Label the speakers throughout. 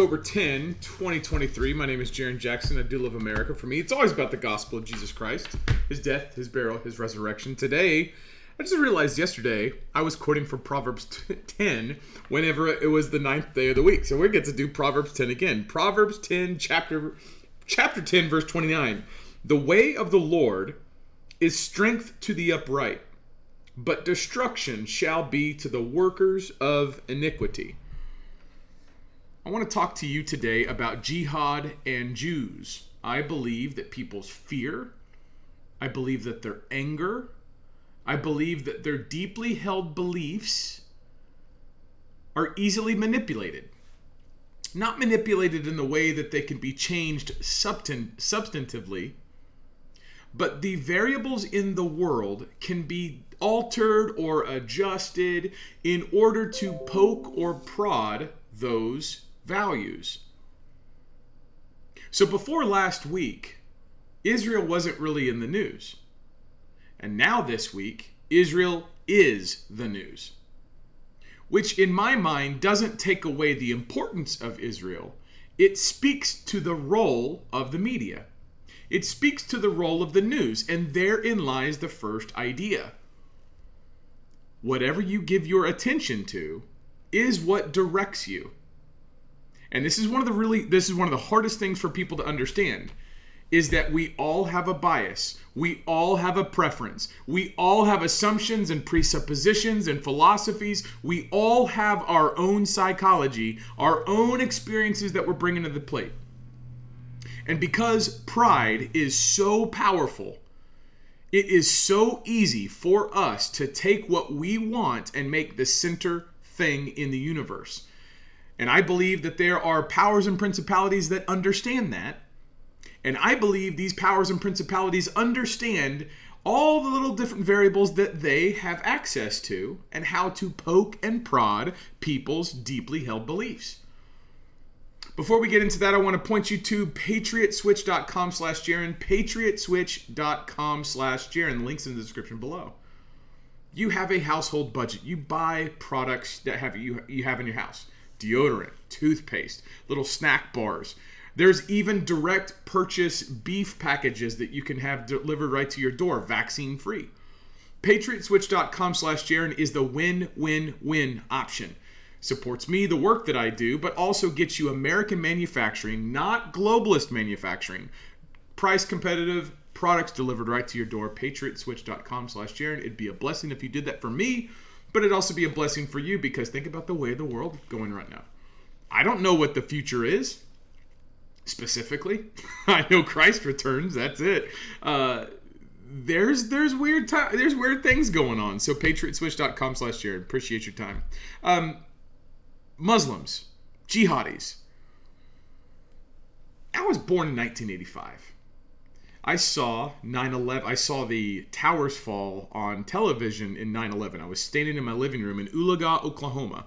Speaker 1: October 10, 2023. My name is Jarrin Jackson. I do love America. For me, it's always about the gospel of Jesus Christ, his death, his burial, his resurrection. Today, I just realized yesterday I was quoting from Proverbs 10 whenever it was the ninth day of the week. So we get to do Proverbs 10 again. Proverbs 10, chapter, chapter 10, verse 29. The way of the Lord is strength to the upright, but destruction shall be to the workers of iniquity. I want to talk to you today about jihad and Jews. I believe that people's fear, I believe that their anger, I believe that their deeply held beliefs are easily manipulated. Not manipulated in the way that they can be changed substan- substantively, but the variables in the world can be altered or adjusted in order to poke or prod those values. So before last week, Israel wasn't really in the news. And now this week, Israel is the news. Which, in my mind, doesn't take away the importance of Israel. It speaks to the role of the media. It speaks to the role of the news, and therein lies the first idea. Whatever you give your attention to is what directs you. And this is one of the really this is one of the hardest things for people to understand is that we all have a bias. We all have a preference. We all have assumptions and presuppositions and philosophies. We all have our own psychology, our own experiences that we're bringing to the plate. And because pride is so powerful, it is so easy for us to take what we want and make the center thing in the universe. And I believe that there are powers and principalities that understand that. And I believe these powers and principalities understand all the little different variables that they have access to and how to poke and prod people's deeply held beliefs. Before we get into that, I want to point you to patriotswitch.com slash Jarrin, patriotswitch.com slash Jarrin. Links in the description below. You have a household budget. You buy products that have you you have in your house deodorant, toothpaste, little snack bars. There's even direct purchase beef packages that you can have delivered right to your door, vaccine free. PatriotSwitch.com slash Jarrin is the win win win option. Supports me, the work that I do, but also gets you American manufacturing, not globalist manufacturing. Price competitive, products delivered right to your door. PatriotSwitch.com slash Jarrin. It'd be a blessing if you did that for me but it'd also be a blessing for you because think about the way the world going right now. I don't know what the future is specifically. I know Christ returns. That's it. Uh, there's there's weird time there's weird things going on. So patriotswitch.com slash Jarrin. Appreciate your time. Um, Muslims, jihadis. I was born in 1985. I saw 9/11. I saw the towers fall on television in 9/11. I was standing in my living room in Oologah, Oklahoma,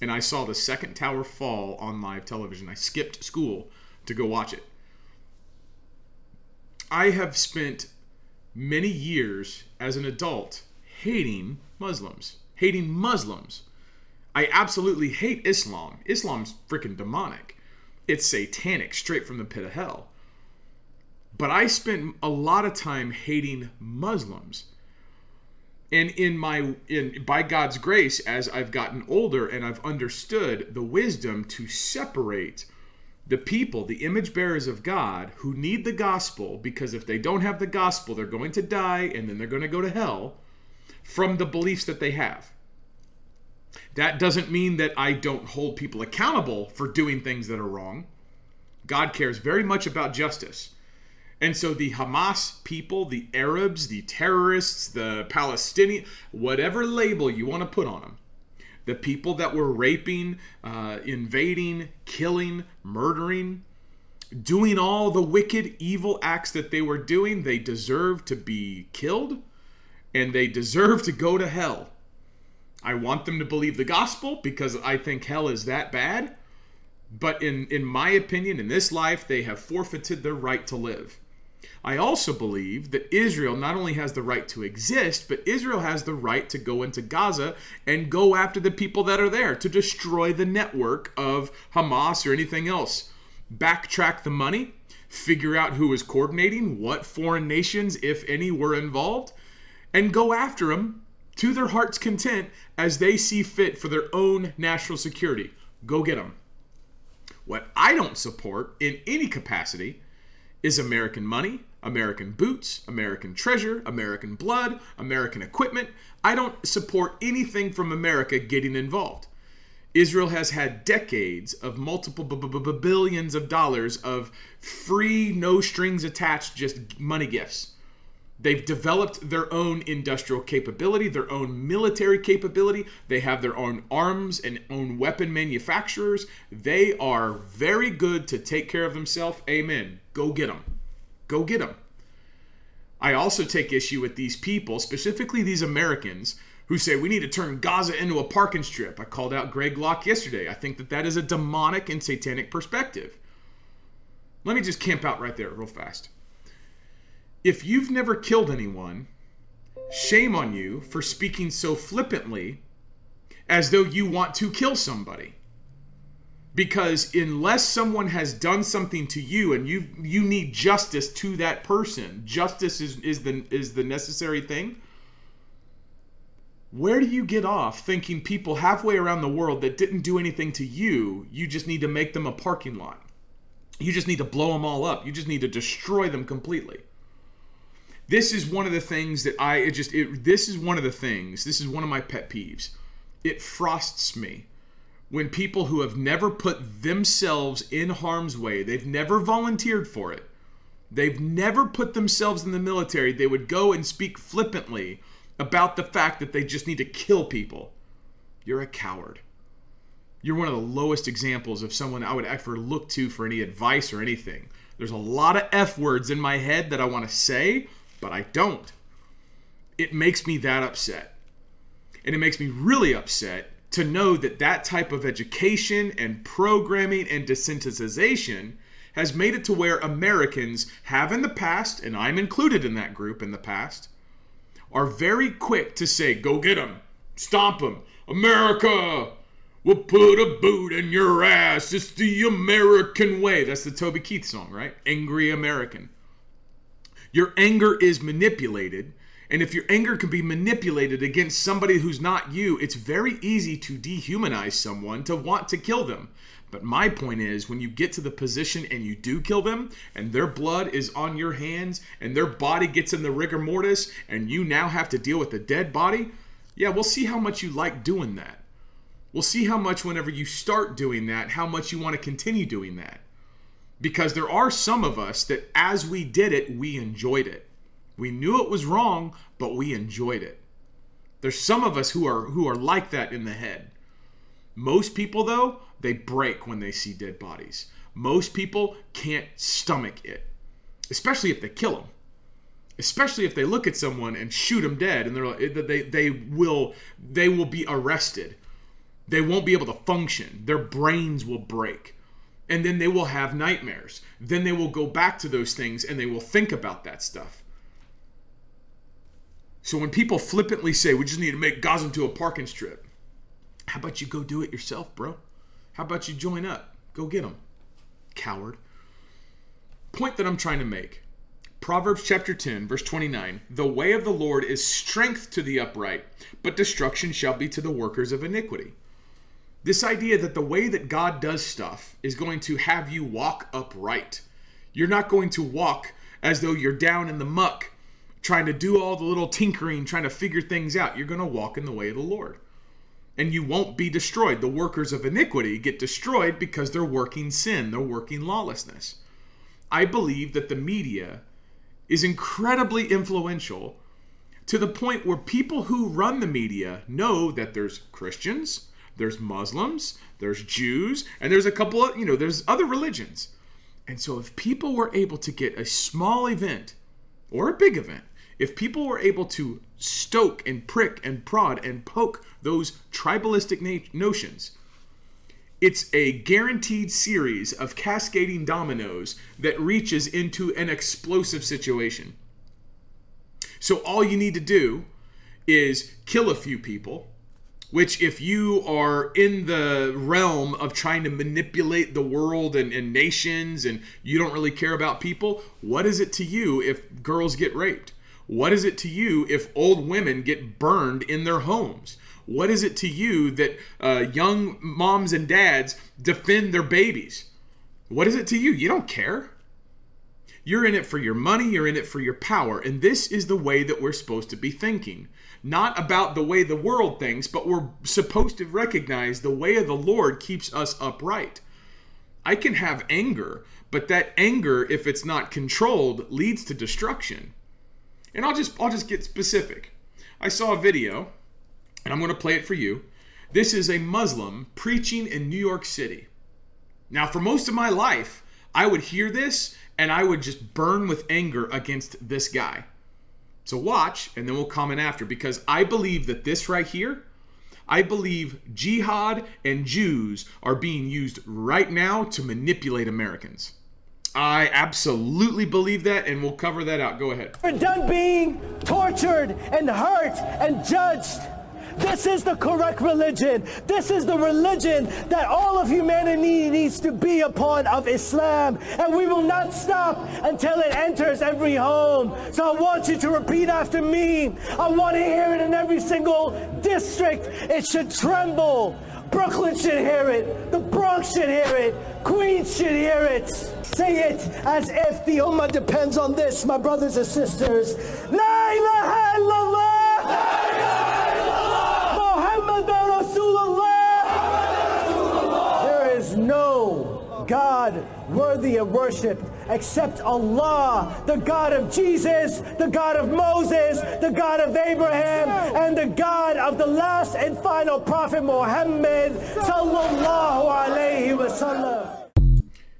Speaker 1: and I saw the second tower fall on live television. I skipped school to go watch it. I have spent many years as an adult hating Muslims, hating Muslims. I absolutely hate Islam. Islam's freaking demonic. It's satanic, straight from the pit of hell. But I spent a lot of time hating Muslims. And in my in by God's grace as I've gotten older and I've understood the wisdom to separate the people, the image bearers of God who need the gospel because if they don't have the gospel they're going to die and then they're going to go to hell from the beliefs that they have. That doesn't mean that I don't hold people accountable for doing things that are wrong. God cares very much about justice. And so the Hamas people, the Arabs, the terrorists, the Palestinian, whatever label you want to put on them, the people that were raping, uh, invading, killing, murdering, doing all the wicked, evil acts that they were doing, they deserve to be killed and they deserve to go to hell. I want them to believe the gospel because I think hell is that bad. But in, in my opinion, in this life, they have forfeited their right to live. I also believe that Israel not only has the right to exist, but Israel has the right to go into Gaza and go after the people that are there to destroy the network of Hamas or anything else. Backtrack the money, figure out who is coordinating, what foreign nations, if any, were involved, and go after them to their heart's content as they see fit for their own national security. Go get them. What I don't support in any capacity is American money, American boots, American treasure, American blood, American equipment. I don't support anything from America getting involved. Israel has had decades of multiple billions of dollars of free, no strings attached, just money gifts. They've developed their own industrial capability, their own military capability. They have their own arms and own weapon manufacturers. They are very good to take care of themselves. Amen. Go get them. Go get them. I also take issue with these people, specifically these Americans, who say we need to turn Gaza into a parking strip. I called out Greg Locke yesterday. I think that that is a demonic and satanic perspective. Let me just camp out right there, real fast if you've never killed anyone, shame on you for speaking so flippantly as though you want to kill somebody. Because unless someone has done something to you and you you need justice to that person, justice is, is the is the necessary thing. Where do you get off thinking people halfway around the world that didn't do anything to you, you just need to make them a parking lot? You just need to blow them all up. You just need to destroy them completely this is one of the things that I it just it, this is one of the things. This is one of my pet peeves. It frosts me when people who have never put themselves in harm's way, they've never volunteered for it. They've never put themselves in the military. They would go and speak flippantly about the fact that they just need to kill people. You're a coward. You're one of the lowest examples of someone I would ever look to for any advice or anything. There's a lot of F words in my head that I want to say, but I don't. It makes me that upset. And it makes me really upset to know that that type of education and programming and desensitization has made it to where Americans have in the past, and I'm included in that group in the past, are very quick to say, go get them, stomp them, America will put a boot in your ass. It's the American way. That's the Toby Keith song, right? Angry American. Your anger is manipulated. And if your anger can be manipulated against somebody who's not you, it's very easy to dehumanize someone to want to kill them. But my point is, when you get to the position and you do kill them, and their blood is on your hands, and their body gets in the rigor mortis, and you now have to deal with the dead body, yeah, we'll see how much you like doing that. We'll see how much, whenever you start doing that, how much you want to continue doing that because there are some of us that as we did it, we enjoyed it. We knew it was wrong, but we enjoyed it. There's some of us who are who are like that in the head. Most people though, they break when they see dead bodies. Most people can't stomach it, especially if they kill them. Especially if they look at someone and shoot them dead, and they're they they will they will be arrested. They won't be able to function. Their brains will break and then they will have nightmares. Then they will go back to those things and they will think about that stuff. So when people flippantly say, we just need to make Gaza into a parking strip, how about you go do it yourself, bro? How about you join up? Go get them, coward. Point that I'm trying to make. Proverbs chapter 10, verse 29 The way of the Lord is strength to the upright, but destruction shall be to the workers of iniquity. This idea that the way that God does stuff is going to have you walk upright. You're not going to walk as though you're down in the muck, trying to do all the little tinkering, trying to figure things out. You're going to walk in the way of the Lord. And you won't be destroyed. The workers of iniquity get destroyed because they're working sin, they're working lawlessness. I believe that the media is incredibly influential to the point where people who run the media know that there's Christians there's Muslims, there's Jews, and there's a couple of, you know, there's other religions. And so if people were able to get a small event or a big event, if people were able to stoke and prick and prod and poke those tribalistic notions, it's a guaranteed series of cascading dominoes that reaches into an explosive situation. So all you need to do is kill a few people, which, if you are in the realm of trying to manipulate the world and, and nations and you don't really care about people, what is it to you if girls get raped? What is it to you if old women get burned in their homes? What is it to you that uh, young moms and dads defend their babies? What is it to you? You don't care. You're in it for your money, you're in it for your power. And this is the way that we're supposed to be thinking. Not about the way the world thinks, but we're supposed to recognize the way of the Lord keeps us upright. I can have anger, but that anger, if it's not controlled, leads to destruction. And I'll just I'll just get specific. I saw a video, and I'm going to play it for you. This is a Muslim preaching in New York City. Now, for most of my life, I would hear this and I would just burn with anger against this guy. So watch, and then we'll comment after because I believe that this right here, I believe jihad and Jews are being used right now to manipulate Americans. I absolutely believe that, and we'll cover that out. Go ahead.
Speaker 2: We're done being tortured and hurt and judged. This is the correct religion. This is the religion that all of humanity needs to be a part of Islam. And we will not stop until it enters every home. So I want you to repeat after me. I want to hear it in every single district. It should tremble. Brooklyn should hear it. The Bronx should hear it. Queens should hear it. Say it as if the Ummah depends on this, my brothers and sisters. La ilaha illallah! No God worthy of worship except Allah, the God of Jesus, the God of Moses, the God of Abraham, and the God of the last and final prophet Muhammad sallallahu wasallam.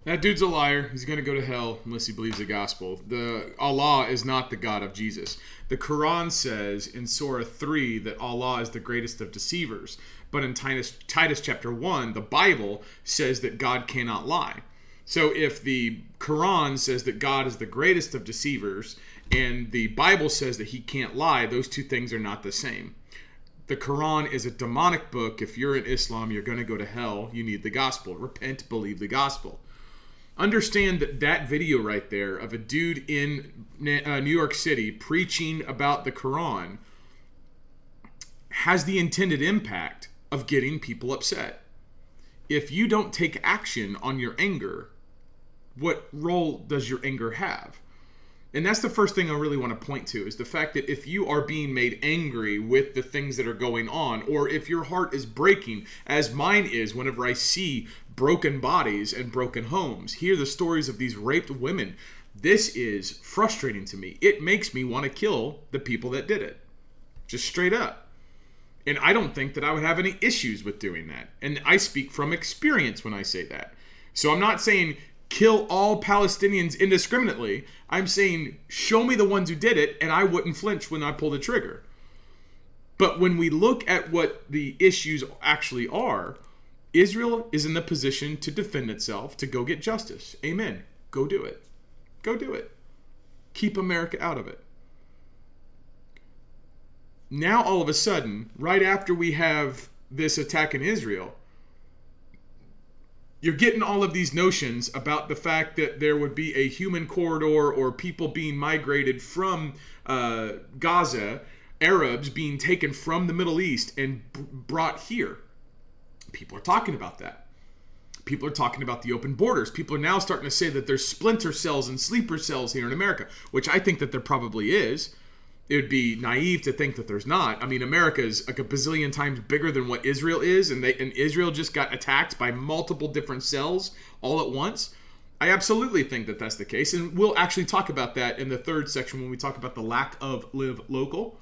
Speaker 1: That dude's a liar. He's going to go to hell unless he believes the gospel. The Allah is not the God of Jesus. The Quran says in Surah 3 that Allah is the greatest of deceivers. But in Titus, Titus chapter 1, the Bible says that God cannot lie. So if the Quran says that God is the greatest of deceivers and the Bible says that he can't lie, those two things are not the same. The Quran is a demonic book. If you're in Islam, you're going to go to hell. You need the gospel. Repent, believe the gospel understand that that video right there of a dude in uh, New York City preaching about the Quran has the intended impact of getting people upset. If you don't take action on your anger, what role does your anger have? And that's the first thing I really want to point to is the fact that if you are being made angry with the things that are going on, or if your heart is breaking, as mine is whenever I see broken bodies and broken homes, hear the stories of these raped women, this is frustrating to me. It makes me want to kill the people that did it. Just straight up. And I don't think that I would have any issues with doing that. And I speak from experience when I say that. So I'm not saying kill all Palestinians indiscriminately. I'm saying show me the ones who did it, and I wouldn't flinch when I pull the trigger. But when we look at what the issues actually are, Israel is in the position to defend itself, to go get justice. Amen. Go do it. Go do it. Keep America out of it. Now, all of a sudden, right after we have this attack in Israel, you're getting all of these notions about the fact that there would be a human corridor or people being migrated from uh, Gaza, Arabs being taken from the Middle East and b- brought here. People are talking about that. People are talking about the open borders. People are now starting to say that there's splinter cells and sleeper cells here in America, which I think that there probably is it would be naive to think that there's not. I mean, America is like a bazillion times bigger than what Israel is, and they and Israel just got attacked by multiple different cells all at once. I absolutely think that that's the case, and we'll actually talk about that in the third section when we talk about the lack of live local.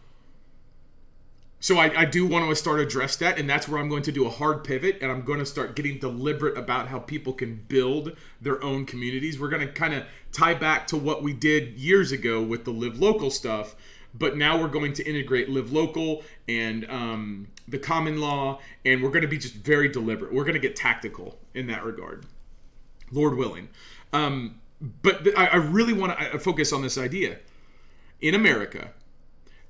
Speaker 1: so I, I do want to start address that and that's where i'm going to do a hard pivot and i'm going to start getting deliberate about how people can build their own communities we're going to kind of tie back to what we did years ago with the live local stuff but now we're going to integrate live local and um, the common law and we're going to be just very deliberate. We're going to get tactical in that regard lord willing. Um, but I, I really want to focus on this idea. In america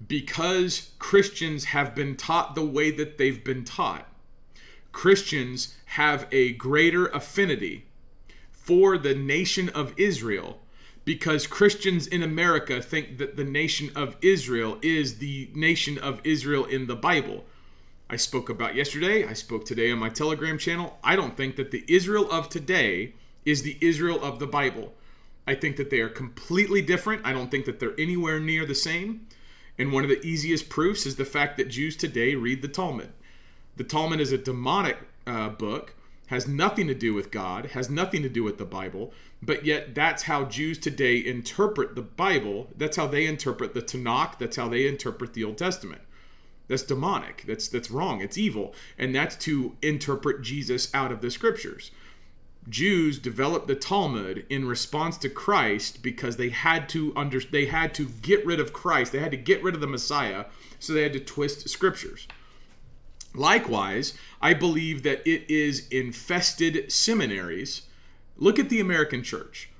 Speaker 1: because Christians have been taught the way that they've been taught, Christians have a greater affinity for the nation of Israel because Christians in America think that the nation of Israel is the nation of Israel in the Bible. I spoke about yesterday, I spoke today on my Telegram channel. I don't think that the Israel of today is the Israel of the Bible. I think that they are completely different. I don't think that they're anywhere near the same. And one of the easiest proofs is the fact that Jews today read the Talmud. The Talmud is a demonic uh, book, has nothing to do with God, has nothing to do with the Bible, but yet that's how Jews today interpret the Bible. That's how they interpret the Tanakh. That's how they interpret the Old Testament. That's demonic. That's that's wrong. It's evil, and that's to interpret Jesus out of the scriptures. Jews developed the Talmud in response to Christ because they had to under they had to get rid of Christ. They had to get rid of the Messiah, so they had to twist scriptures. Likewise, I believe that it is infested seminaries. Look at the American church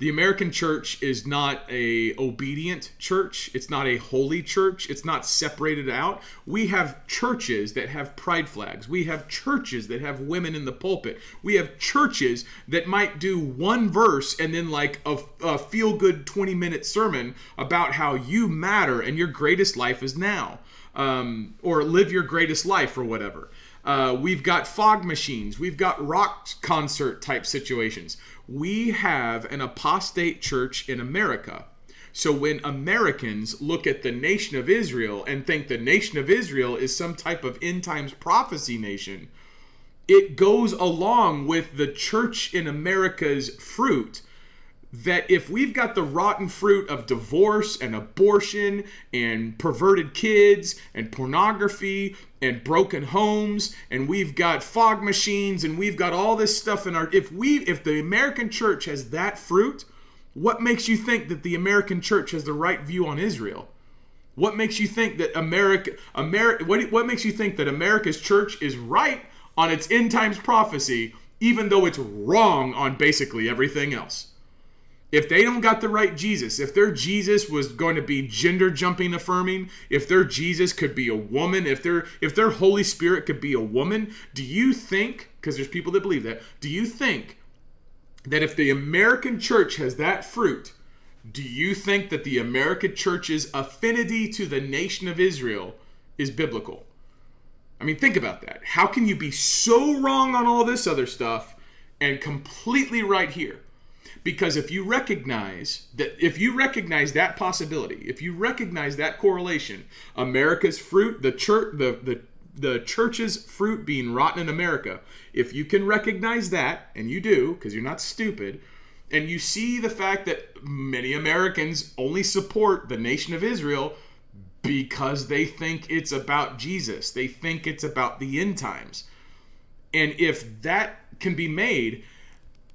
Speaker 1: the American church is not a obedient church. It's not a holy church. It's not separated out. We have churches that have pride flags. We have churches that have women in the pulpit. We have churches that might do one verse and then like a, a feel good 20 minute sermon about how you matter and your greatest life is now. Um, or live your greatest life or whatever. Uh, we've got fog machines. We've got rock concert type situations we have an apostate church in America. So when Americans look at the nation of Israel and think the nation of Israel is some type of end times prophecy nation, it goes along with the church in America's fruit that if we've got the rotten fruit of divorce and abortion and perverted kids and pornography and broken homes and we've got fog machines and we've got all this stuff in our if we if the American church has that fruit what makes you think that the American church has the right view on Israel? What makes you think that America America what, what makes you think that America's church is right on its end times prophecy even though it's wrong on basically everything else if they don't got the right Jesus, if their Jesus was going to be gender jumping affirming, if their Jesus could be a woman, if their if their Holy Spirit could be a woman, do you think because there's people that believe that, do you think that if the American church has that fruit, do you think that the American church's affinity to the nation of Israel is biblical? I mean, think about that. How can you be so wrong on all this other stuff and completely right here? Because if you recognize that, if you recognize that possibility, if you recognize that correlation, America's fruit, the church, the the the church's fruit being rotten in America, if you can recognize that, and you do, because you're not stupid, and you see the fact that many Americans only support the nation of Israel because they think it's about Jesus, they think it's about the end times. And if that can be made,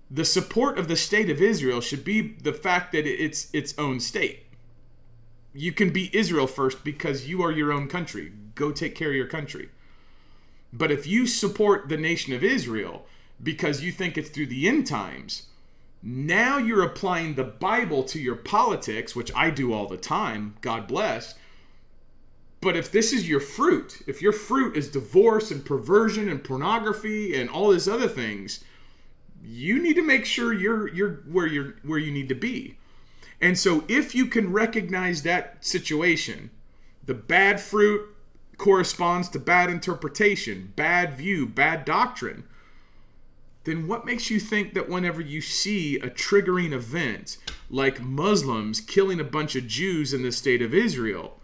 Speaker 1: the support of the state of Israel should be the fact that it's its own state. You can be Israel first because you are your own country. Go take care of your country. But if you support the nation of Israel because you think it's through the end times, now you're applying the Bible to your politics, which I do all the time, God bless. But if this is your fruit, if your fruit is divorce and perversion and pornography and all these other things, you need to make sure you're you're where you're where you need to be. And so if you can recognize that situation, the bad fruit corresponds to bad interpretation, bad view, bad doctrine, then what makes you think that whenever you see a triggering event like Muslims killing a bunch of Jews in the state of Israel,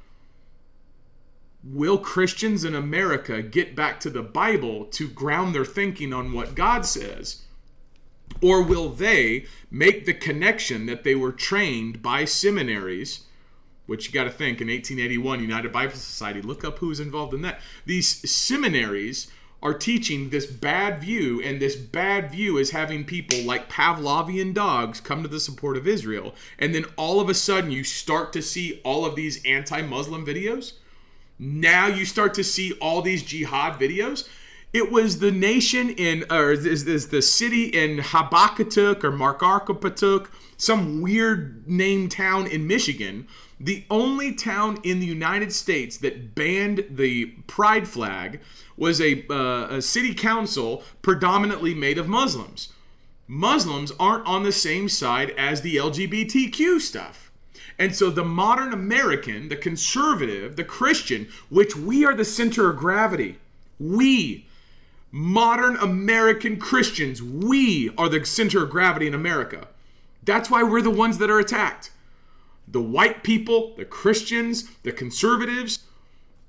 Speaker 1: will Christians in America get back to the Bible to ground their thinking on what God says? Or will they make the connection that they were trained by seminaries which you got to think in 1881, United Bible Society, look up who's involved in that. These seminaries are teaching this bad view, and this bad view is having people like Pavlovian dogs come to the support of Israel. And then all of a sudden, you start to see all of these anti Muslim videos. Now you start to see all these jihad videos. It was the nation in, or is, is the city in Habakatuk or Markarkapatuk, some weird name town in Michigan, the only town in the United States that banned the pride flag was a, uh, a city council predominantly made of Muslims. Muslims aren't on the same side as the LGBTQ stuff. And so the modern American, the conservative, the Christian, which we are the center of gravity, we, modern American Christians, we are the center of gravity in America. That's why we're the ones that are attacked. The white people, the Christians, the conservatives,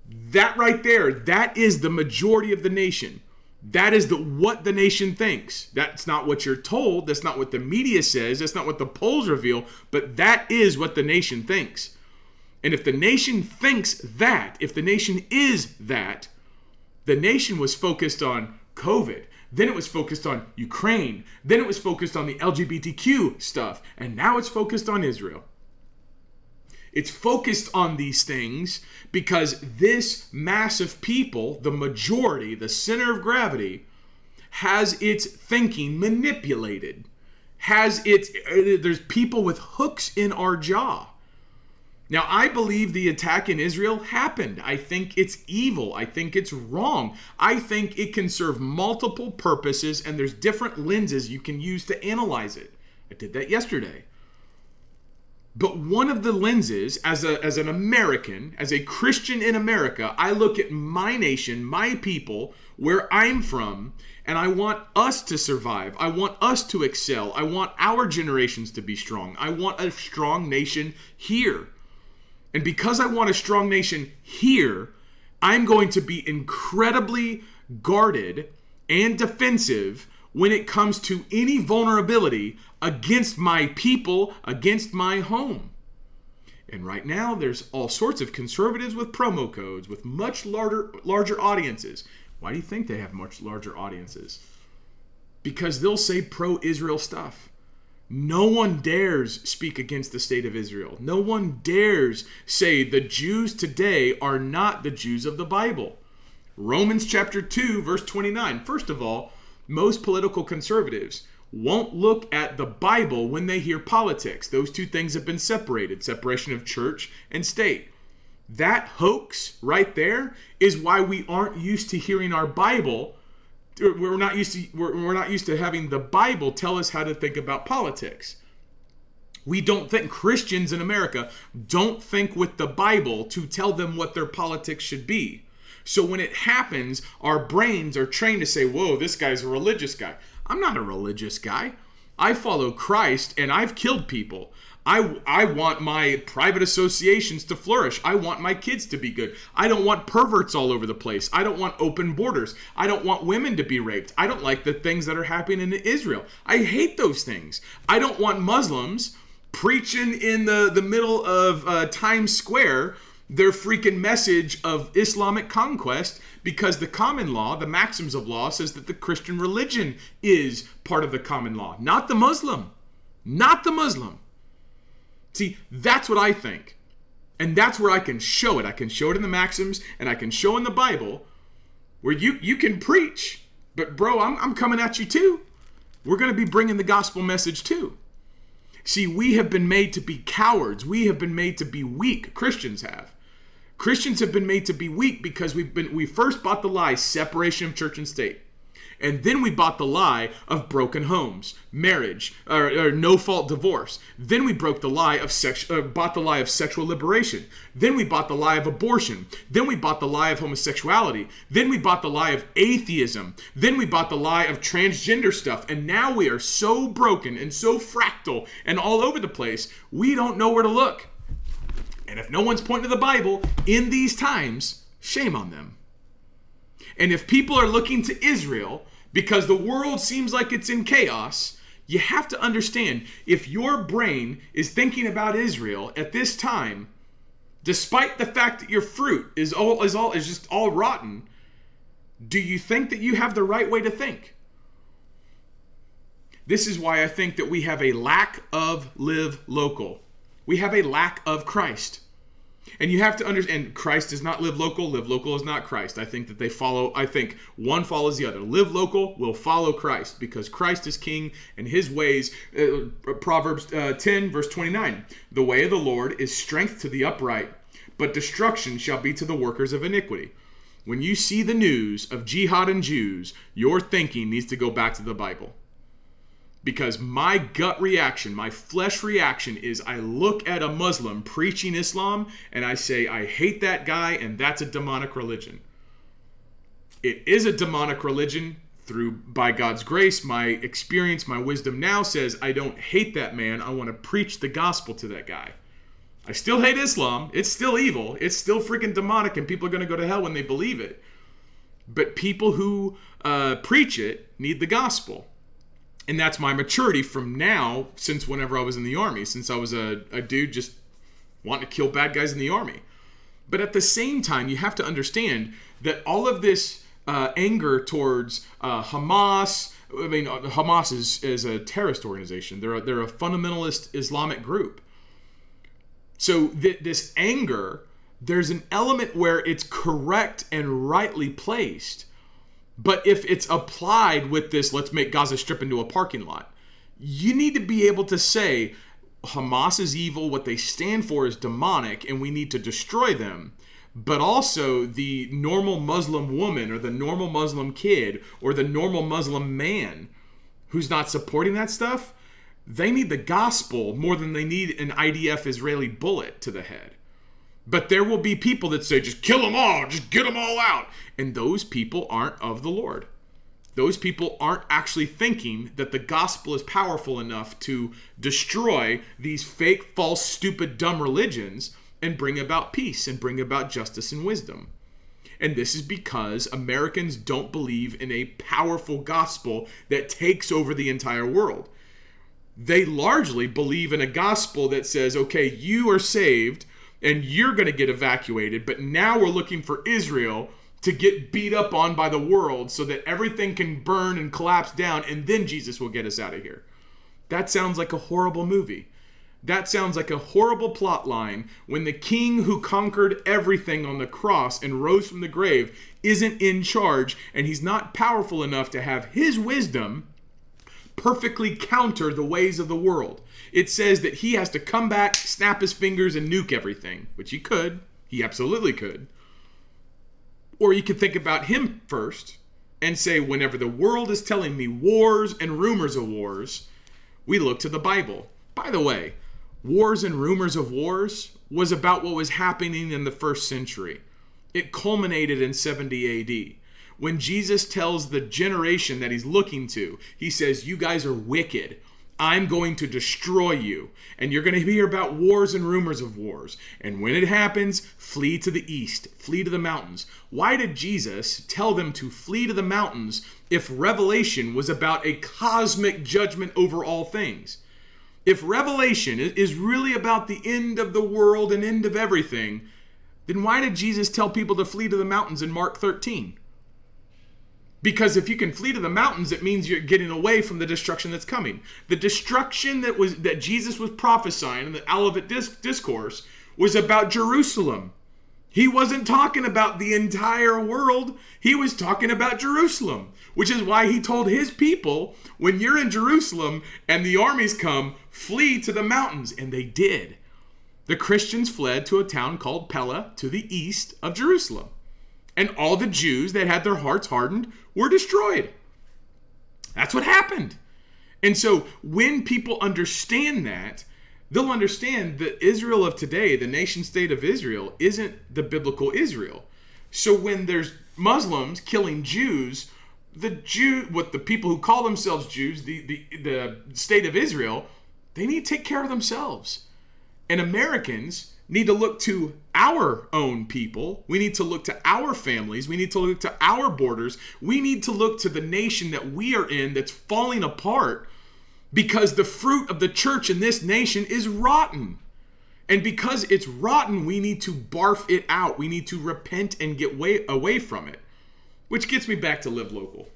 Speaker 1: that right there, that is the majority of the nation. That is the what the nation thinks. That's not what you're told. That's not what the media says. That's not what the polls reveal. But that is what the nation thinks. And if the nation thinks that, if the nation is that, the nation was focused on COVID. Then it was focused on Ukraine. Then it was focused on the LGBTQ stuff. And now it's focused on Israel. It's focused on these things because this mass of people, the majority, the center of gravity, has its thinking manipulated. Has its uh, there's people with hooks in our jaw. Now, I believe the attack in Israel happened. I think it's evil. I think it's wrong. I think it can serve multiple purposes and there's different lenses you can use to analyze it. I did that yesterday. But one of the lenses, as, a, as an American, as a Christian in America, I look at my nation, my people, where I'm from, and I want us to survive. I want us to excel. I want our generations to be strong. I want a strong nation here. And because I want a strong nation here, I'm going to be incredibly guarded and defensive when it comes to any vulnerability against my people, against my home. And right now, there's all sorts of conservatives with promo codes with much larger, larger audiences. Why do you think they have much larger audiences? Because they'll say pro Israel stuff. No one dares speak against the state of Israel. No one dares say the Jews today are not the Jews of the Bible. Romans chapter 2, verse 29. First of all, most political conservatives won't look at the Bible when they hear politics. Those two things have been separated separation of church and state. That hoax right there is why we aren't used to hearing our Bible. We're not used to we're, we're not used to having the Bible tell us how to think about politics. We don't think Christians in America don't think with the Bible to tell them what their politics should be. So when it happens, our brains are trained to say, "Whoa, this guy's a religious guy." I'm not a religious guy. I follow Christ and I've killed people. I, I want my private associations to flourish. I want my kids to be good. I don't want perverts all over the place. I don't want open borders. I don't want women to be raped. I don't like the things that are happening in Israel. I hate those things. I don't want Muslims preaching in the, the middle of uh, Times Square their freaking message of Islamic conquest because the common law, the maxims of law, says that the Christian religion is part of the common law, not the Muslim. Not the Muslim. See, that's what I think. And that's where I can show it. I can show it in the maxims and I can show in the Bible where you, you can preach. But, bro, I'm, I'm coming at you too. We're going to be bringing the gospel message too. See, we have been made to be cowards. We have been made to be weak. Christians have. Christians have been made to be weak because we've been we first bought the lie separation of church and state. And then we bought the lie of broken homes, marriage, or, or no fault divorce. Then we broke the lie of sex, uh, bought the lie of sexual liberation. Then we bought the lie of abortion. Then we bought the lie of homosexuality. Then we bought the lie of atheism. Then we bought the lie of transgender stuff. And now we are so broken and so fractal and all over the place, we don't know where to look. And if no one's pointing to the Bible in these times, shame on them. And if people are looking to Israel because the world seems like it's in chaos, you have to understand if your brain is thinking about Israel at this time, despite the fact that your fruit is all is all is just all rotten, do you think that you have the right way to think? This is why I think that we have a lack of live local. We have a lack of Christ. And you have to understand Christ does not live local, live local is not Christ. I think that they follow, I think one follows the other. Live local will follow Christ because Christ is king and his ways. Uh, Proverbs uh, 10, verse 29 The way of the Lord is strength to the upright, but destruction shall be to the workers of iniquity. When you see the news of jihad and Jews, your thinking needs to go back to the Bible because my gut reaction, my flesh reaction is I look at a Muslim preaching Islam and I say, I hate that guy and that's a demonic religion. It is a demonic religion through by God's grace, my experience, my wisdom now says I don't hate that man. I want to preach the gospel to that guy. I still hate Islam. It's still evil. It's still freaking demonic and people are going to go to hell when they believe it. But people who uh, preach it need the gospel and that's my maturity from now since whenever I was in the army, since I was a, a dude just wanting to kill bad guys in the army. But at the same time, you have to understand that all of this uh, anger towards uh, Hamas, I mean, uh, Hamas is, is a terrorist organization. They're a, they're a fundamentalist Islamic group. So th- this anger, there's an element where it's correct and rightly placed but if it's applied with this, let's make Gaza Strip into a parking lot, you need to be able to say Hamas is evil, what they stand for is demonic, and we need to destroy them. But also, the normal Muslim woman or the normal Muslim kid or the normal Muslim man who's not supporting that stuff, they need the gospel more than they need an IDF Israeli bullet to the head. But there will be people that say, just kill them all, just get them all out. And those people aren't of the Lord. Those people aren't actually thinking that the gospel is powerful enough to destroy these fake, false, stupid, dumb religions and bring about peace and bring about justice and wisdom. And this is because Americans don't believe in a powerful gospel that takes over the entire world. They largely believe in a gospel that says, okay, you are saved and you're going to get evacuated. But now we're looking for Israel to get beat up on by the world so that everything can burn and collapse down, and then Jesus will get us out of here. That sounds like a horrible movie. That sounds like a horrible plot line when the king who conquered everything on the cross and rose from the grave isn't in charge and he's not powerful enough to have his wisdom perfectly counter the ways of the world. It says that he has to come back, snap his fingers, and nuke everything, which he could. He absolutely could. Or you could think about him first and say, whenever the world is telling me wars and rumors of wars, we look to the Bible. By the way, wars and rumors of wars was about what was happening in the first century. It culminated in 70 AD when Jesus tells the generation that he's looking to, he says, You guys are wicked. I'm going to destroy you. And you're going to hear about wars and rumors of wars. And when it happens, flee to the east, flee to the mountains. Why did Jesus tell them to flee to the mountains if Revelation was about a cosmic judgment over all things? If Revelation is really about the end of the world and end of everything, then why did Jesus tell people to flee to the mountains in Mark 13? Because if you can flee to the mountains, it means you're getting away from the destruction that's coming. The destruction that was that Jesus was prophesying in the Olivet discourse was about Jerusalem. He wasn't talking about the entire world. He was talking about Jerusalem, which is why he told his people, when you're in Jerusalem and the armies come, flee to the mountains. And they did. The Christians fled to a town called Pella to the east of Jerusalem and all the Jews that had their hearts hardened were destroyed. That's what happened. And so when people understand that, they'll understand that Israel of today, the nation state of Israel, isn't the biblical Israel. So when there's Muslims killing Jews, the Jew, what the people who call themselves Jews, the, the, the state of Israel, they need to take care of themselves. And Americans need to look to our own people. We need to look to our families. We need to look to our borders. We need to look to the nation that we are in that's falling apart because the fruit of the church in this nation is rotten. And because it's rotten, we need to barf it out. We need to repent and get way away from it. Which gets me back to live local.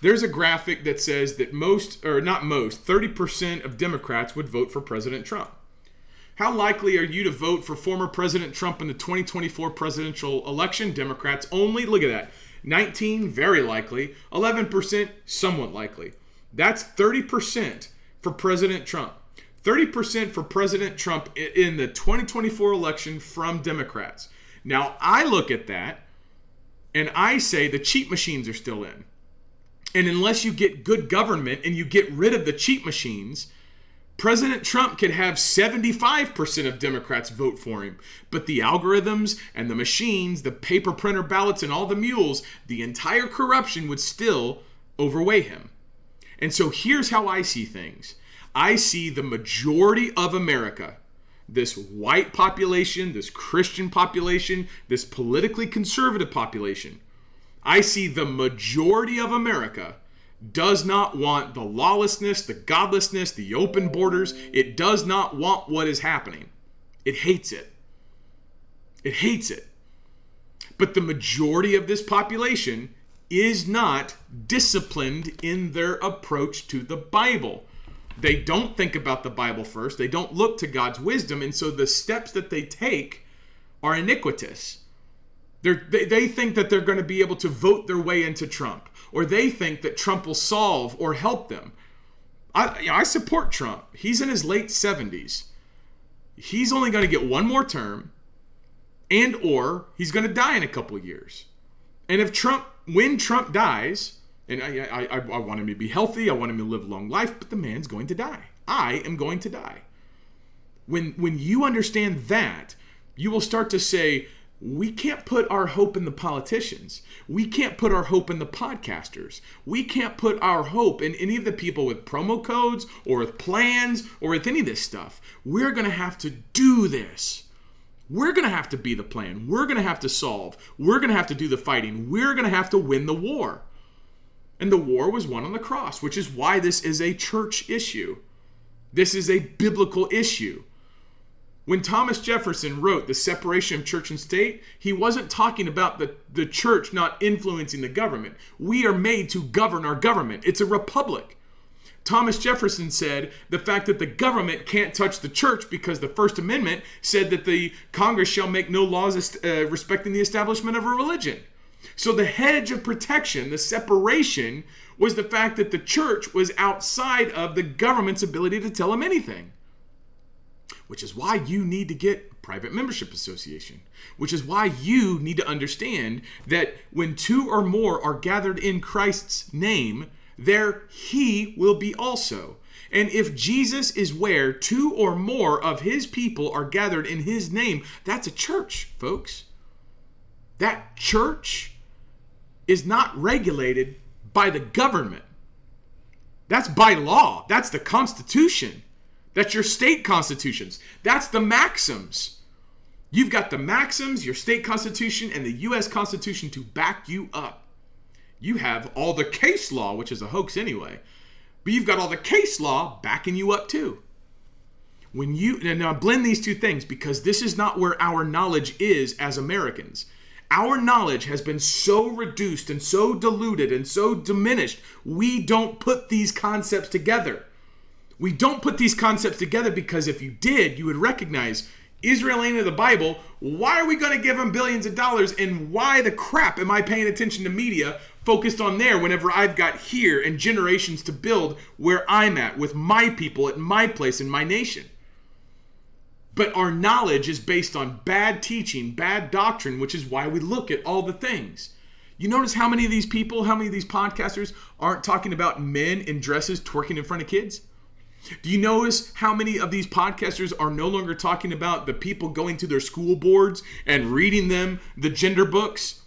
Speaker 1: There's a graphic that says that most, or not most, 30% of Democrats would vote for President Trump. How likely are you to vote for former President Trump in the 2024 presidential election? Democrats only. Look at that. 19, very likely. 11%, somewhat likely. That's 30% for President Trump. 30% for President Trump in the 2024 election from Democrats. Now, I look at that and I say the cheat machines are still in. And unless you get good government and you get rid of the cheat machines, President Trump could have 75% of Democrats vote for him. But the algorithms and the machines, the paper printer ballots, and all the mules, the entire corruption would still overweigh him. And so here's how I see things I see the majority of America, this white population, this Christian population, this politically conservative population, I see the majority of America does not want the lawlessness, the godlessness, the open borders. It does not want what is happening. It hates it. It hates it. But the majority of this population is not disciplined in their approach to the Bible. They don't think about the Bible first, they don't look to God's wisdom, and so the steps that they take are iniquitous. They're, they they think that they're going to be able to vote their way into Trump, or they think that Trump will solve or help them. I, I support Trump. He's in his late 70s. He's only going to get one more term, and or he's going to die in a couple years. And if Trump, when Trump dies, and I, I, I, I want him to be healthy, I want him to live a long life, but the man's going to die. I am going to die. When when you understand that, you will start to say, we can't put our hope in the politicians. We can't put our hope in the podcasters. We can't put our hope in any of the people with promo codes or with plans or with any of this stuff. We're going to have to do this. We're going to have to be the plan. We're going to have to solve. We're going to have to do the fighting. We're going to have to win the war. And the war was won on the cross, which is why this is a church issue. This is a biblical issue. When Thomas Jefferson wrote The Separation of Church and State, he wasn't talking about the, the church not influencing the government. We are made to govern our government, it's a republic. Thomas Jefferson said the fact that the government can't touch the church because the First Amendment said that the Congress shall make no laws uh, respecting the establishment of a religion. So the hedge of protection, the separation, was the fact that the church was outside of the government's ability to tell them anything which is why you need to get a private membership association, which is why you need to understand that when two or more are gathered in Christ's name, there he will be also. And if Jesus is where two or more of his people are gathered in his name, that's a church, folks. That church is not regulated by the government. That's by law. That's the Constitution. That's your state constitutions. That's the maxims. You've got the maxims, your state constitution, and the U.S. Constitution to back you up. You have all the case law, which is a hoax anyway, but you've got all the case law backing you up too. When you now blend these two things because this is not where our knowledge is as Americans. Our knowledge has been so reduced and so diluted and so diminished, we don't put these concepts together. We don't put these concepts together because if you did, you would recognize Israel ain't in the Bible. Why are we going to give them billions of dollars? And why the crap am I paying attention to media focused on there whenever I've got here and generations to build where I'm at with my people at my place in my nation? But our knowledge is based on bad teaching, bad doctrine, which is why we look at all the things. You notice how many of these people, how many of these podcasters aren't talking about men in dresses twerking in front of kids? Do you notice how many of these podcasters are no longer talking about the people going to their school boards and reading them the gender books?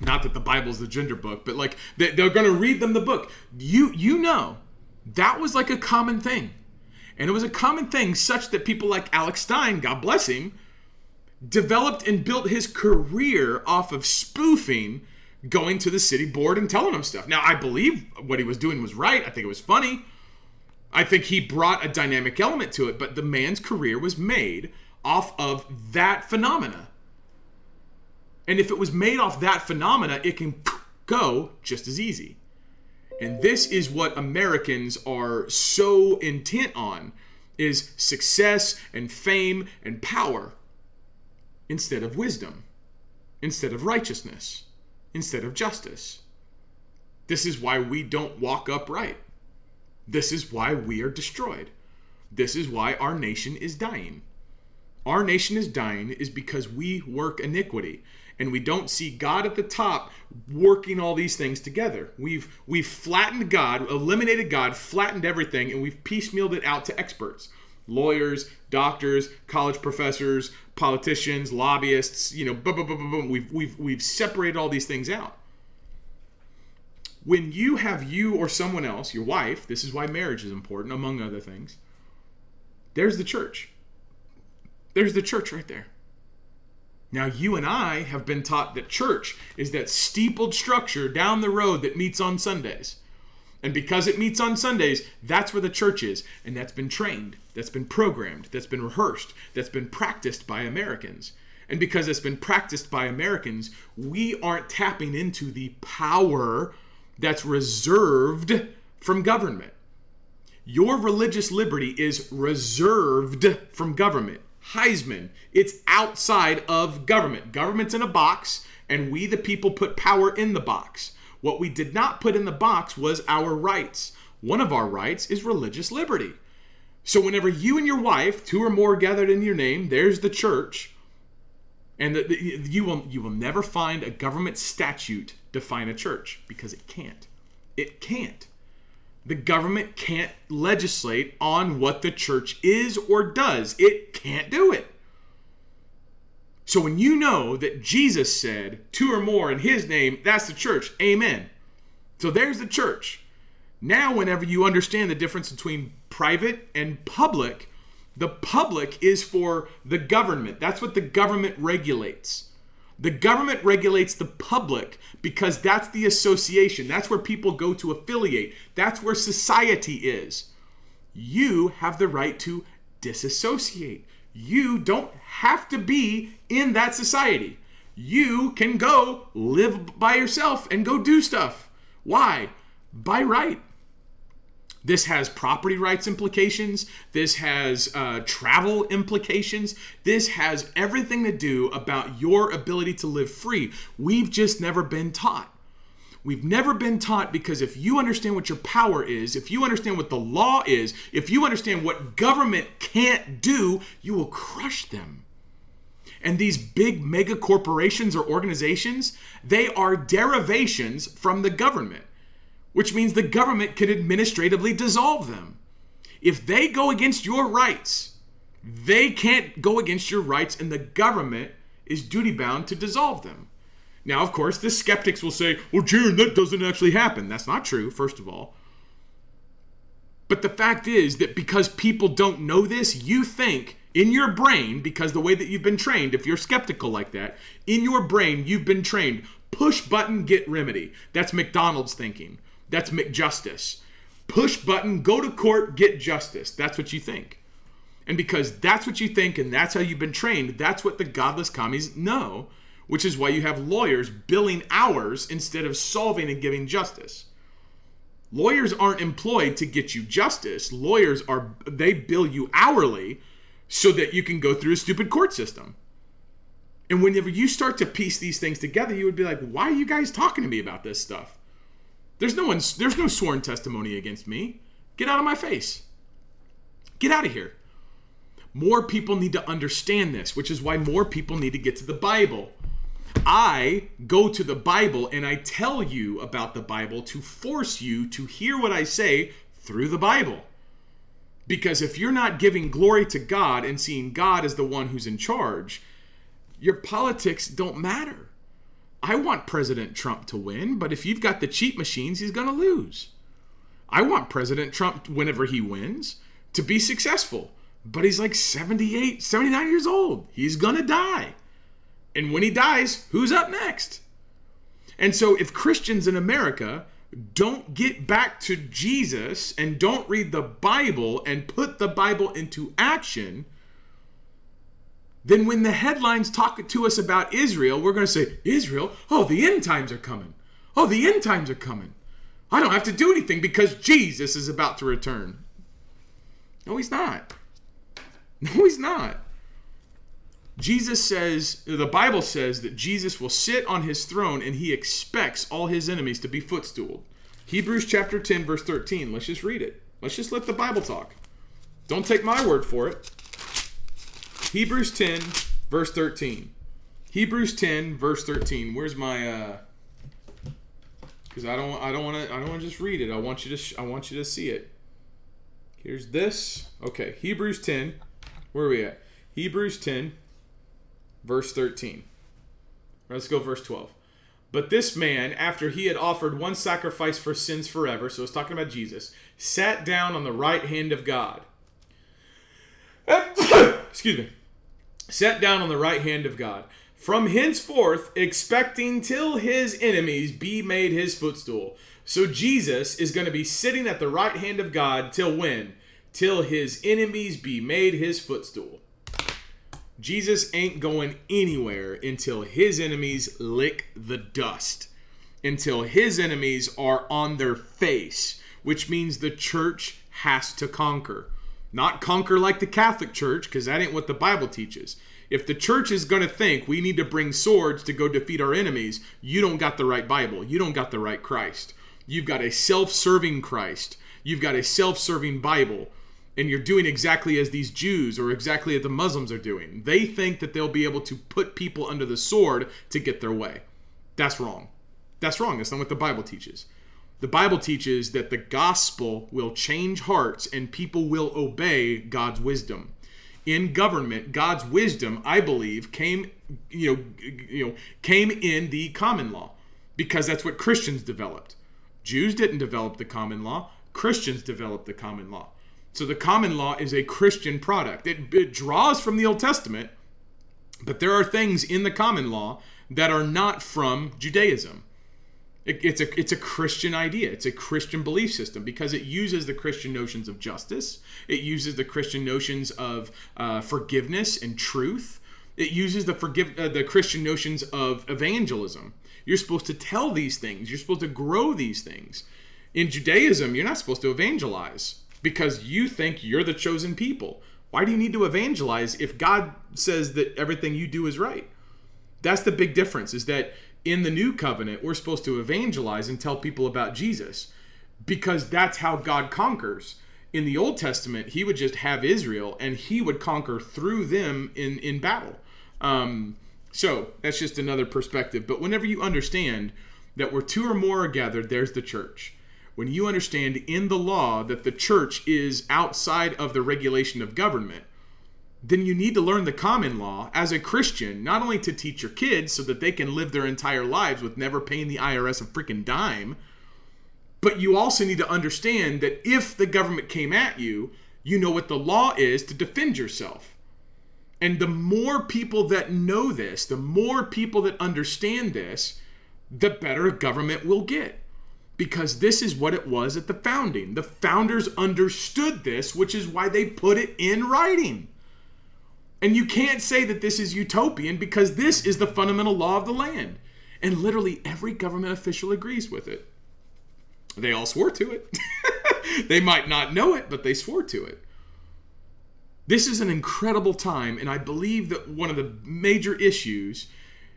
Speaker 1: Not that the Bible's the gender book, but like they're going to read them the book. You you know that was like a common thing, and it was a common thing such that people like Alex Stein, God bless him, developed and built his career off of spoofing going to the city board and telling them stuff. Now I believe what he was doing was right. I think it was funny. I think he brought a dynamic element to it, but the man's career was made off of that phenomena. And if it was made off that phenomena, it can go just as easy. And this is what Americans are so intent on is success and fame and power instead of wisdom, instead of righteousness, instead of justice. This is why we don't walk upright. This is why we are destroyed. This is why our nation is dying. Our nation is dying is because we work iniquity and we don't see God at the top working all these things together. We've we've flattened God, eliminated God, flattened everything and we've piecemealed it out to experts. Lawyers, doctors, college professors, politicians, lobbyists, you know, boom, boom, boom. We've, we've, we've separated all these things out when you have you or someone else, your wife, this is why marriage is important, among other things, there's the church. There's the church right there. Now, you and I have been taught that church is that steepled structure down the road that meets on Sundays. And because it meets on Sundays, that's where the church is. And that's been trained, that's been programmed, that's been rehearsed, that's been practiced by Americans. And because it's been practiced by Americans, we aren't tapping into the power that's reserved from government. Your religious liberty is reserved from government. Heisman, it's outside of government. Government's in a box, and we, the people, put power in the box. What we did not put in the box was our rights. One of our rights is religious liberty. So, whenever you and your wife, two or more gathered in your name, there's the church, and the, the, you will you will never find a government statute define a church because it can't. It can't. The government can't legislate on what the church is or does. It can't do it. So when you know that Jesus said two or more in his name, that's the church. Amen. So there's the church. Now, whenever you understand the difference between private and public, the public is for the government. That's what the government regulates. The government regulates the public because that's the association. That's where people go to affiliate. That's where society is. You have the right to disassociate. You don't have to be in that society. You can go live by yourself and go do stuff. Why? By right. This has property rights implications. This has uh, travel implications. This has everything to do about your ability to live free. We've just never been taught. We've never been taught because if you understand what your power is, if you understand what the law is, if you understand what government can't do, you will crush them. And these big mega corporations or organizations, they are derivations from the government which means the government can administratively dissolve them. If they go against your rights, they can't go against your rights, and the government is duty bound to dissolve them. Now, of course, the skeptics will say, well, Jarrin, that doesn't actually happen. That's not true, first of all. But the fact is that because people don't know this, you think in your brain, because the way that you've been trained, if you're skeptical like that, in your brain, you've been trained push button, get remedy. That's McDonald's thinking. That's McJustice. Push button, go to court, get justice. That's what you think. And because that's what you think and that's how you've been trained, that's what the godless commies know, which is why you have lawyers billing hours instead of solving and giving justice. Lawyers aren't employed to get you justice. Lawyers are they bill you hourly so that you can go through a stupid court system. And whenever you start to piece these things together, you would be like, why are you guys talking to me about this stuff? There's no one, there's no sworn testimony against me. Get out of my face. Get out of here. More people need to understand this, which is why more people need to get to the Bible. I go to the Bible and I tell you about the Bible to force you to hear what I say through the Bible. Because if you're not giving glory to God and seeing God as the one who's in charge, your politics don't matter. I want President Trump to win, but if you've got the cheat machines, he's going to lose. I want President Trump, whenever he wins, to be successful. But he's like 78, 79 years old. He's going to die. And when he dies, who's up next? And so if Christians in America don't get back to Jesus and don't read the Bible and put the Bible into action, then when the headlines talk to us about Israel, we're going to say, Israel? Oh, the end times are coming. Oh, the end times are coming. I don't have to do anything because Jesus is about to return. No, he's not. No, he's not. Jesus says, the Bible says that Jesus will sit on his throne and he expects all his enemies to be footstooled. Hebrews chapter 10, verse 13. Let's just read it. Let's just let the Bible talk. Don't take my word for it. Hebrews 10, verse 13. Hebrews 10, verse 13. Where's my uh because I don't I don't want to I don't want to just read it. I want you to sh- I want you to see it. Here's this. Okay, Hebrews 10. Where are we at? Hebrews 10 verse 13. Let's go verse 12. But this man, after he had offered one sacrifice for sins forever, so it's talking about Jesus, sat down on the right hand of God. Excuse me. Sat down on the right hand of God. From henceforth, expecting till his enemies be made his footstool. So Jesus is going to be sitting at the right hand of God till when? Till his enemies be made his footstool. Jesus ain't going anywhere until his enemies lick the dust, until his enemies are on their face, which means the church has to conquer. Not conquer like the Catholic Church, because that ain't what the Bible teaches. If the church is going to think we need to bring swords to go defeat our enemies, you don't got the right Bible. You don't got the right Christ. You've got a self serving Christ. You've got a self serving Bible and you're doing exactly as these Jews or exactly as the Muslims are doing. They think that they'll be able to put people under the sword to get their way. That's wrong. That's wrong. That's not what the Bible teaches. The Bible teaches that the gospel will change hearts and people will obey God's wisdom. In government, God's wisdom, I believe, came you know you know came in the common law because that's what Christians developed. Jews didn't develop the common law, Christians developed the common law. So the common law is a Christian product. It, it draws from the Old Testament, but there are things in the common law that are not from Judaism. It, it's a it's a Christian idea. It's a Christian belief system because it uses the Christian notions of justice. It uses the Christian notions of uh, forgiveness and truth. It uses the forgive uh, the Christian notions of evangelism. You're supposed to tell these things. You're supposed to grow these things. In Judaism, you're not supposed to evangelize because you think you're the chosen people. Why do you need to evangelize if God says that everything you do is right? That's the big difference is that in the new covenant, we're supposed to evangelize and tell people about Jesus because that's how God conquers. In the Old Testament, he would just have Israel and he would conquer through them in, in battle. Um, so that's just another perspective. But whenever you understand that where two or more are gathered, there's the church when you understand in the law that the church is outside of the regulation of government, then you need to learn the common law as a Christian, not only to teach your kids so that they can live their entire lives with never paying the IRS a freaking dime, but you also need to understand that if the government came at you, you know what the law is to defend yourself. And the more people that know this, the more people that understand this, the better government will get because this is what it was at the founding. The founders understood this, which is why they put it in writing. And you can't say that this is utopian because this is the fundamental law of the land. And literally every government official agrees with it. They all swore to it. they might not know it, but they swore to it. This is an incredible time, and I believe that one of the major issues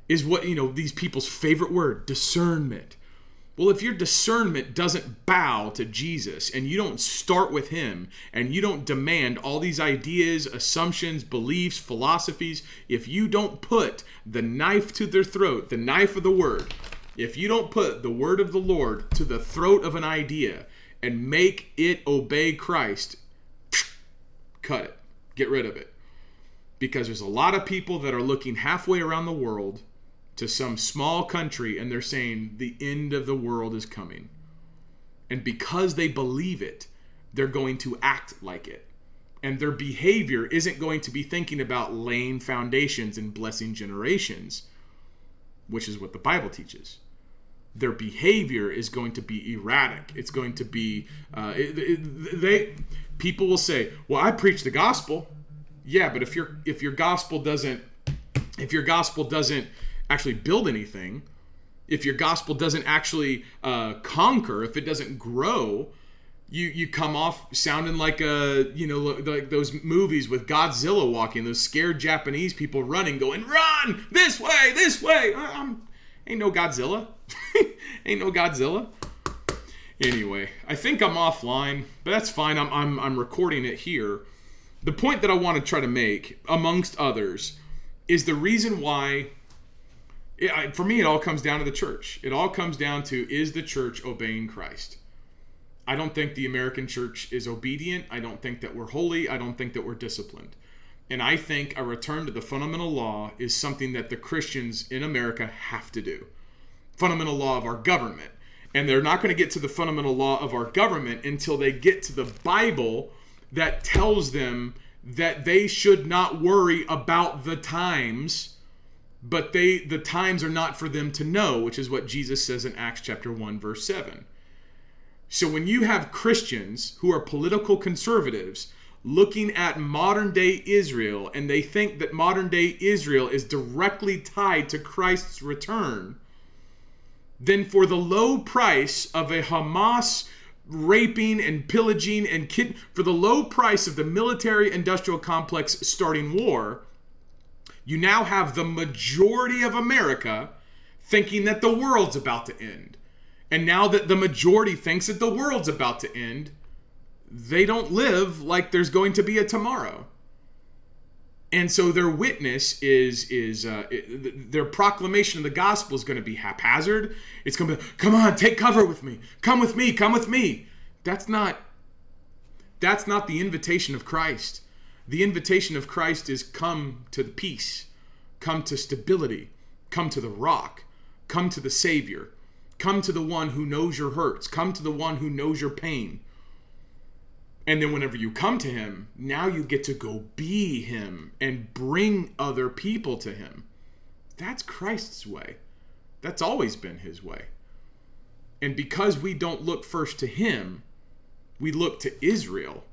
Speaker 1: is what, you know, these people's favorite word discernment well, if your discernment doesn't bow to Jesus and you don't start with Him and you don't demand all these ideas, assumptions, beliefs, philosophies, if you don't put the knife to their throat, the knife of the Word, if you don't put the Word of the Lord to the throat of an idea and make it obey Christ, cut it, get rid of it. Because there's a lot of people that are looking halfway around the world to some small country and they're saying the end of the world is coming. And because they believe it, they're going to act like it. And their behavior isn't going to be thinking about laying foundations and blessing generations, which is what the Bible teaches. their behavior is going to be erratic. It's going to be uh, they people will say, "Well, I preach the gospel." Yeah, but if your if your gospel doesn't if your gospel doesn't actually build anything, if your gospel doesn't actually uh, conquer, if it doesn't grow, you you come off sounding like a you know like those movies with Godzilla walking, those scared Japanese people running, going run this way, this way. I'm, ain't no Godzilla, ain't no Godzilla. Anyway, I think I'm offline, but that's fine. I'm I'm I'm recording it here. The point that I want to try to make, amongst others, is the reason why. It, for me, it all comes down to the church. It all comes down to is the church obeying Christ? I don't think the American church is obedient. I don't think that we're holy. I don't think that we're disciplined. And I think a return to the fundamental law is something that the Christians in America have to do. Fundamental law of our government. And they're not going to get to the fundamental law of our government until they get to the Bible that tells them that they should not worry about the times, but they the times are not for them to know, which is what Jesus says in Acts chapter 1 verse 7. So when you have Christians who are political conservatives looking at modern day Israel and they think that modern day Israel is directly tied to Christ's return, then for the low price of a Hamas raping and pillaging and kid for the low price of the military industrial complex starting war, you now have the majority of America thinking that the world's about to end. And now that the majority thinks that the world's about to end, they don't live like there's going to be a tomorrow. And so their witness is is uh, their proclamation of the gospel is going to be haphazard. It's going to be, come on, take cover with me, come with me, come with me. That's not that's not the invitation of Christ. The invitation of Christ is come to the peace, come to stability, come to the rock, come to the Savior. Come to the one who knows your hurts. Come to the one who knows your pain. And then whenever you come to him, now you get to go be him and bring other people to him. That's Christ's way. That's always been his way. And because we don't look first to him, we look to Israel.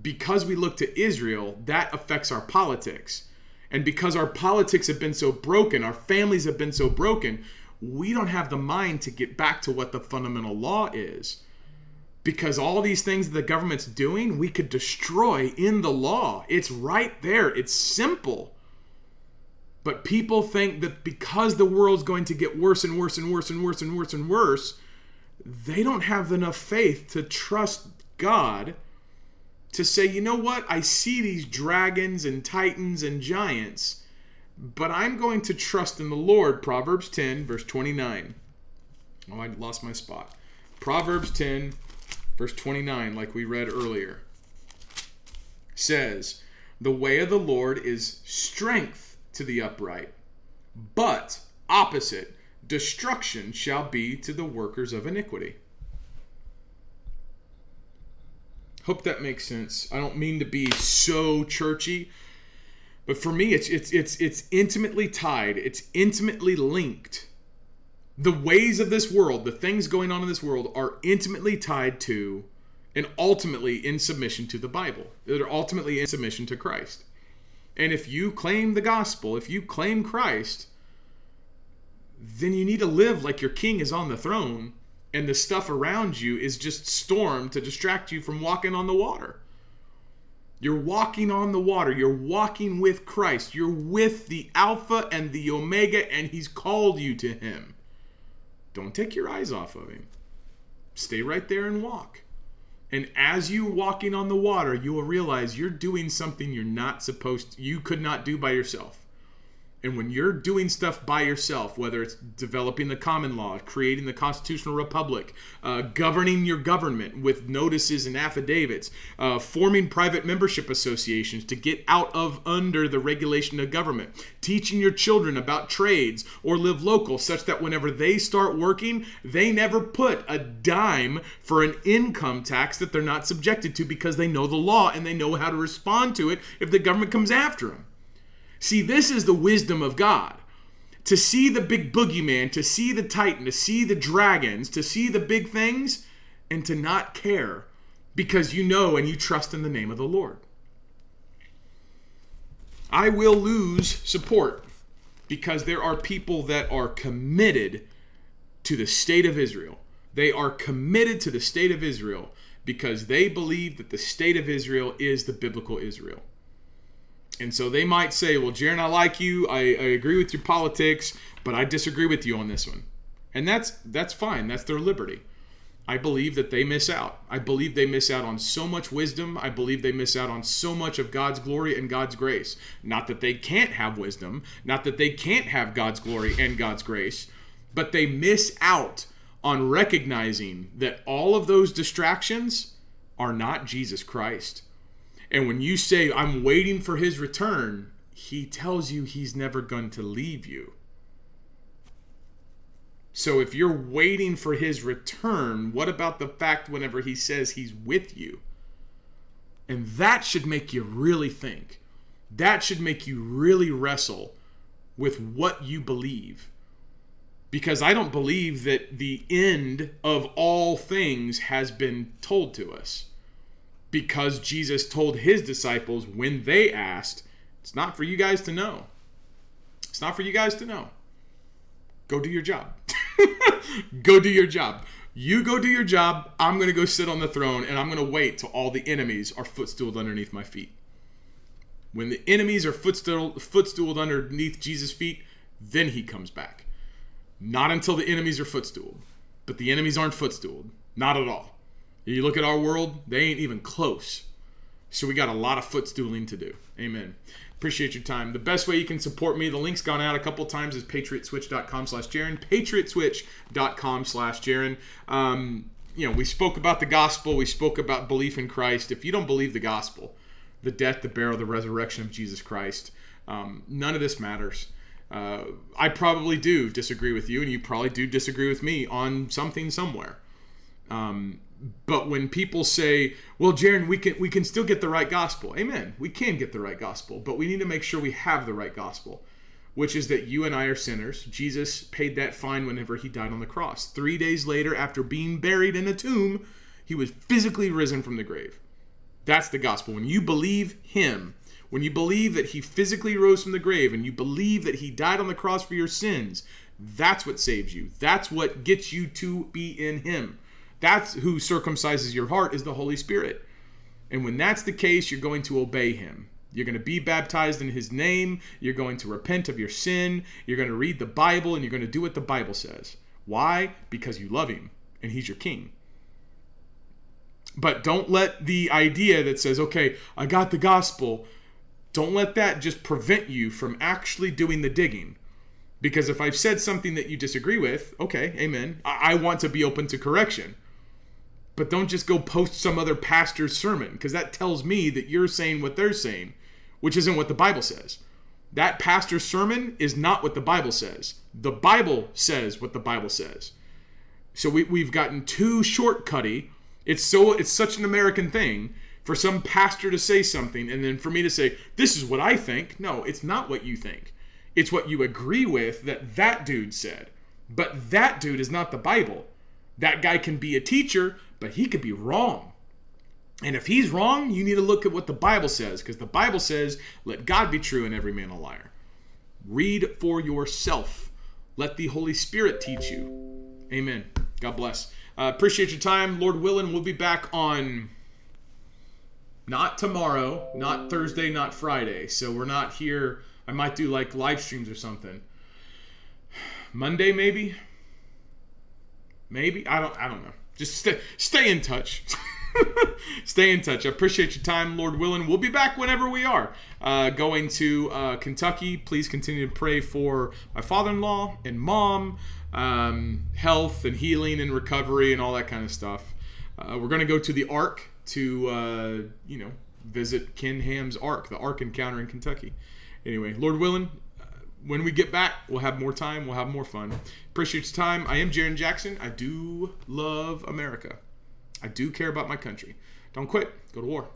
Speaker 1: Because we look to Israel, that affects our politics. And because our politics have been so broken, our families have been so broken, we don't have the mind to get back to what the fundamental law is. Because all these things the government's doing, we could destroy in the law. It's right there, it's simple. But people think that because the world's going to get worse and worse and worse and worse and worse and worse, they don't have enough faith to trust God to say, you know what? I see these dragons and titans and giants but I'm going to trust in the Lord. Proverbs 10, verse 29. Oh, I lost my spot. Proverbs 10, verse 29, like we read earlier, says, The way of the Lord is strength to the upright, but opposite, destruction shall be to the workers of iniquity. Hope that makes sense. I don't mean to be so churchy, but for me, it's it's it's it's intimately tied. It's intimately linked. The ways of this world, the things going on in this world, are intimately tied to and ultimately in submission to the Bible. They're ultimately in submission to Christ. And if you claim the gospel, if you claim Christ, then you need to live like your king is on the throne and the stuff around you is just storm to distract you from walking on the water. You're walking on the water. You're walking with Christ. You're with the Alpha and the Omega, and He's called you to Him. Don't take your eyes off of Him. Stay right there and walk. And as you walking on the water, you will realize you're doing something you're not supposed to, you could not do by yourself. And when you're doing stuff by yourself, whether it's developing the common law, creating the constitutional republic, uh, governing your government with notices and affidavits, uh, forming private membership associations to get out of under the regulation of government, teaching your children about trades or live local such that whenever they start working, they never put a dime for an income tax that they're not subjected to because they know the law and they know how to respond to it if the government comes after them. See, this is the wisdom of God to see the big boogeyman, to see the titan, to see the dragons, to see the big things, and to not care because you know and you trust in the name of the Lord. I will lose support because there are people that are committed to the state of Israel. They are committed to the state of Israel because they believe that the state of Israel is the biblical Israel. And so they might say, Well, Jarrin, I like you. I, I agree with your politics, but I disagree with you on this one. And that's that's fine. That's their liberty. I believe that they miss out. I believe they miss out on so much wisdom. I believe they miss out on so much of God's glory and God's grace. Not that they can't have wisdom, not that they can't have God's glory and God's grace, but they miss out on recognizing that all of those distractions are not Jesus Christ. And when you say, I'm waiting for his return, he tells you he's never going to leave you. So if you're waiting for his return, what about the fact whenever he says he's with you? And that should make you really think. That should make you really wrestle with what you believe. Because I don't believe that the end of all things has been told to us. Because Jesus told his disciples when they asked, it's not for you guys to know. It's not for you guys to know. Go do your job. go do your job. You go do your job. I'm going to go sit on the throne and I'm going to wait till all the enemies are footstooled underneath my feet. When the enemies are footstool, footstooled underneath Jesus' feet, then he comes back. Not until the enemies are footstooled. But the enemies aren't footstooled. Not at all. You look at our world, they ain't even close. So we got a lot of footstooling to do. Amen. Appreciate your time. The best way you can support me, the link's gone out a couple times, is patriotswitch.com slash Jarrin. Patriotswitch.com slash Jarrin. Um, you know, we spoke about the gospel. We spoke about belief in Christ. If you don't believe the gospel, the death, the burial, the resurrection of Jesus Christ, um, none of this matters. Uh, I probably do disagree with you, and you probably do disagree with me on something somewhere. Um, but when people say, "Well, Jarrin, we can we can still get the right gospel," Amen. We can get the right gospel, but we need to make sure we have the right gospel, which is that you and I are sinners. Jesus paid that fine whenever he died on the cross. Three days later, after being buried in a tomb, he was physically risen from the grave. That's the gospel. When you believe him, when you believe that he physically rose from the grave, and you believe that he died on the cross for your sins, that's what saves you. That's what gets you to be in him. That's who circumcises your heart is the Holy Spirit. And when that's the case, you're going to obey him. You're going to be baptized in his name. You're going to repent of your sin. You're going to read the Bible and you're going to do what the Bible says. Why? Because you love him and he's your king. But don't let the idea that says, okay, I got the gospel, don't let that just prevent you from actually doing the digging. Because if I've said something that you disagree with, okay, amen. I, I want to be open to correction but don't just go post some other pastor's sermon because that tells me that you're saying what they're saying, which isn't what the Bible says. That pastor's sermon is not what the Bible says. The Bible says what the Bible says. So we, we've gotten too shortcutty. It's so it's such an American thing for some pastor to say something and then for me to say this is what I think. No, it's not what you think. It's what you agree with that that dude said. But that dude is not the Bible. That guy can be a teacher, but he could be wrong. And if he's wrong, you need to look at what the Bible says, because the Bible says, let God be true and every man a liar. Read for yourself. Let the Holy Spirit teach you. Amen. God bless. Uh, appreciate your time. Lord willing, we'll be back on not tomorrow, not Thursday, not Friday. So we're not here. I might do like live streams or something. Monday, maybe. Maybe I don't. I don't know just stay stay in touch. stay in touch. I appreciate your time, Lord willing. We'll be back whenever we are uh, going to uh, Kentucky. Please continue to pray for my father-in-law and mom, um, health and healing and recovery and all that kind of stuff. Uh, we're going to go to the Ark to uh, you know visit Ken Ham's Ark, the Ark Encounter in Kentucky. Anyway, Lord willing, when we get back, we'll have more time. We'll have more fun. Appreciate your time. I am Jarrin Jackson. I do love America. I do care about my country. Don't quit. Go to war.